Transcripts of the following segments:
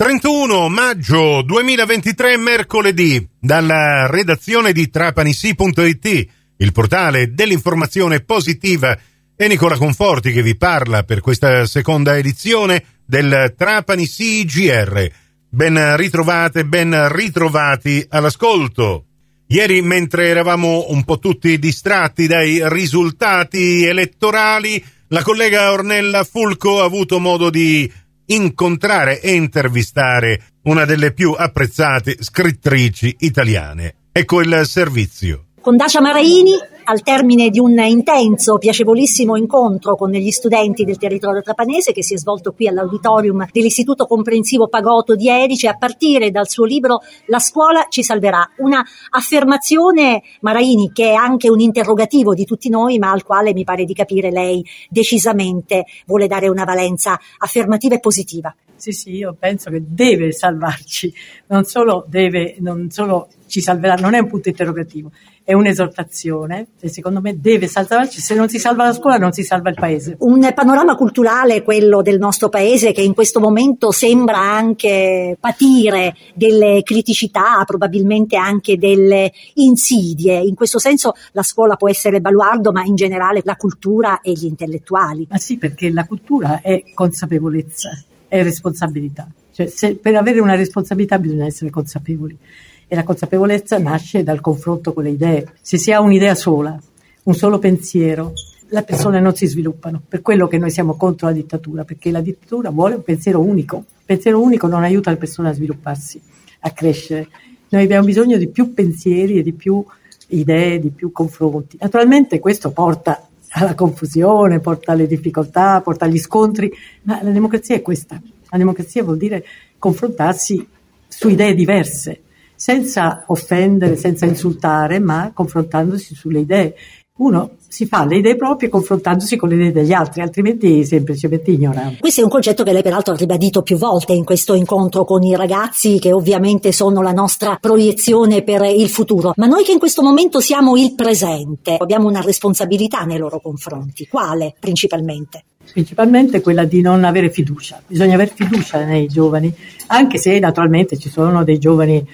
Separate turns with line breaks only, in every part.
31 maggio 2023, mercoledì, dalla redazione di trapanisi.it, il portale dell'informazione positiva, è Nicola Conforti che vi parla per questa seconda edizione del Trapani CGR. Ben ritrovate, ben ritrovati all'ascolto. Ieri, mentre eravamo un po' tutti distratti dai risultati elettorali, la collega Ornella Fulco ha avuto modo di incontrare e intervistare una delle più apprezzate scrittrici italiane. Ecco il servizio.
Con Dacia Maraini, al termine di un intenso, piacevolissimo incontro con gli studenti del territorio trapanese che si è svolto qui all'auditorium dell'Istituto Comprensivo Pagotto di Erice, a partire dal suo libro La scuola ci salverà. Una affermazione, Maraini, che è anche un interrogativo di tutti noi, ma al quale mi pare di capire lei decisamente vuole dare una valenza affermativa e positiva.
Sì, sì, io penso che deve salvarci, non solo deve, non solo ci salverà, non è un punto interrogativo, è un'esortazione e secondo me deve salvarci, se non si salva la scuola non si salva il paese.
Un panorama culturale, quello del nostro paese, che in questo momento sembra anche patire delle criticità, probabilmente anche delle insidie. In questo senso la scuola può essere baluardo, ma in generale la cultura e gli intellettuali.
Ma sì, perché la cultura è consapevolezza è responsabilità. Cioè, se, per avere una responsabilità bisogna essere consapevoli e la consapevolezza nasce dal confronto con le idee. Se si ha un'idea sola, un solo pensiero, le persone non si sviluppano. Per quello che noi siamo contro la dittatura, perché la dittatura vuole un pensiero unico. Il pensiero unico non aiuta le persone a svilupparsi, a crescere. Noi abbiamo bisogno di più pensieri e di più idee, di più confronti. Naturalmente questo porta alla confusione, porta alle difficoltà, porta agli scontri, ma la democrazia è questa. La democrazia vuol dire confrontarsi su idee diverse, senza offendere, senza insultare, ma confrontandosi sulle idee uno si fa le idee proprie confrontandosi con le idee degli altri, altrimenti semplicemente ignora.
Questo è un concetto che lei peraltro ha ribadito più volte in questo incontro con i ragazzi che ovviamente sono la nostra proiezione per il futuro, ma noi che in questo momento siamo il presente, abbiamo una responsabilità nei loro confronti. Quale principalmente?
Principalmente quella di non avere fiducia. Bisogna avere fiducia nei giovani, anche se naturalmente ci sono dei giovani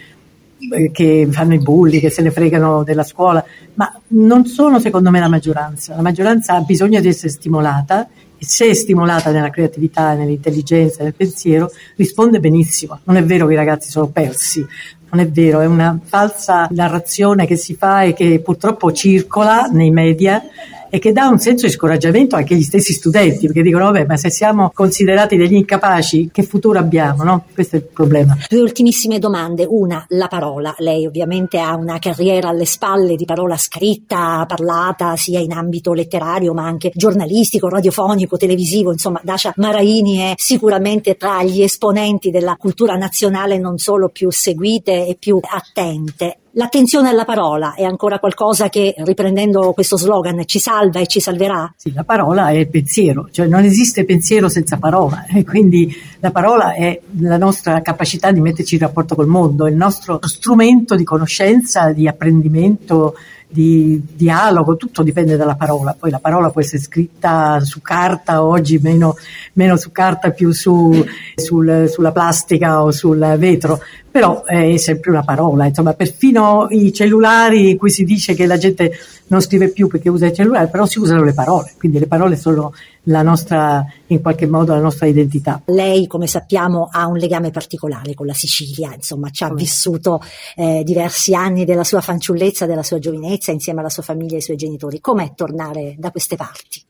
che fanno i bulli, che se ne fregano della scuola, ma non sono secondo me la maggioranza. La maggioranza ha bisogno di essere stimolata e se è stimolata nella creatività, nell'intelligenza, nel pensiero, risponde benissimo. Non è vero che i ragazzi sono persi, non è vero, è una falsa narrazione che si fa e che purtroppo circola nei media e che dà un senso di scoraggiamento anche agli stessi studenti, perché dicono, vabbè, ma se siamo considerati degli incapaci, che futuro abbiamo, no? Questo è il problema.
Due ultimissime domande. Una, la parola. Lei ovviamente ha una carriera alle spalle di parola scritta, parlata, sia in ambito letterario, ma anche giornalistico, radiofonico, televisivo, insomma, Dacia Maraini è sicuramente tra gli esponenti della cultura nazionale non solo più seguite e più attente. L'attenzione alla parola è ancora qualcosa che, riprendendo questo slogan, ci salva e ci salverà?
Sì, la parola è il pensiero, cioè non esiste pensiero senza parola e quindi la parola è la nostra capacità di metterci in rapporto col mondo, il nostro strumento di conoscenza, di apprendimento, di dialogo, tutto dipende dalla parola. Poi la parola può essere scritta su carta, oggi meno, meno su carta, più su, sul, sulla plastica o sul vetro, però è sempre una parola, insomma, perfino i cellulari in cui si dice che la gente non scrive più perché usa il cellulare, però si usano le parole, quindi le parole sono la nostra, in qualche modo, la nostra identità.
Lei, come sappiamo, ha un legame particolare con la Sicilia, insomma, ci ha mm. vissuto eh, diversi anni della sua fanciullezza, della sua giovinezza, insieme alla sua famiglia e ai suoi genitori. Com'è tornare da queste parti?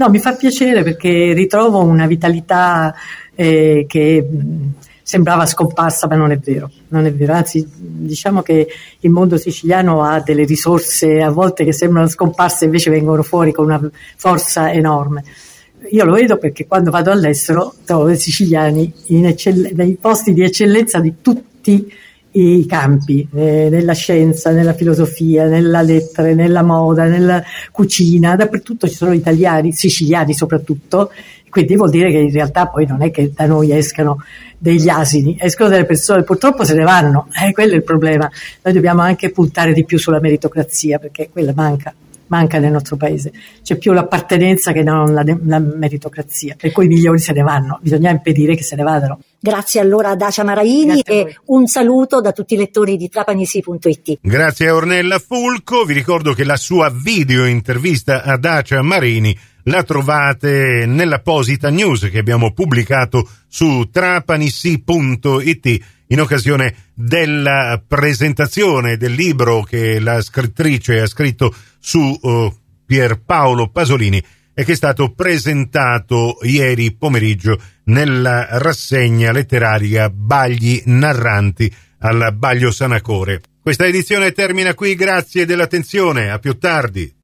No, mi fa piacere perché ritrovo una vitalità eh, che sembrava scomparsa, ma non è vero, non è vero, anzi diciamo che il mondo siciliano ha delle risorse a volte che sembrano scomparse invece vengono fuori con una forza enorme. Io lo vedo perché quando vado all'estero trovo i siciliani eccell- nei posti di eccellenza di tutti i campi, eh, nella scienza, nella filosofia, nella lettera, nella moda, nella cucina, dappertutto ci sono italiani, siciliani soprattutto, quindi vuol dire che in realtà poi non è che da noi escano degli asini, escono delle persone, purtroppo se ne vanno, eh, quello è il problema. Noi dobbiamo anche puntare di più sulla meritocrazia perché quella manca. Manca nel nostro paese. C'è più l'appartenenza che non la, la meritocrazia, per cui i migliori se ne vanno, bisogna impedire che se ne vadano.
Grazie allora a Dacia Maraini e un saluto da tutti i lettori di trapanisi.it.
Grazie a Ornella Fulco, vi ricordo che la sua video intervista a Dacia Marini la trovate nell'apposita news che abbiamo pubblicato su trapanissi.it in occasione della presentazione del libro che la scrittrice ha scritto su uh, Pierpaolo Pasolini e che è stato presentato ieri pomeriggio nella rassegna letteraria Bagli narranti al Baglio Sanacore. Questa edizione termina qui, grazie dell'attenzione, a più tardi.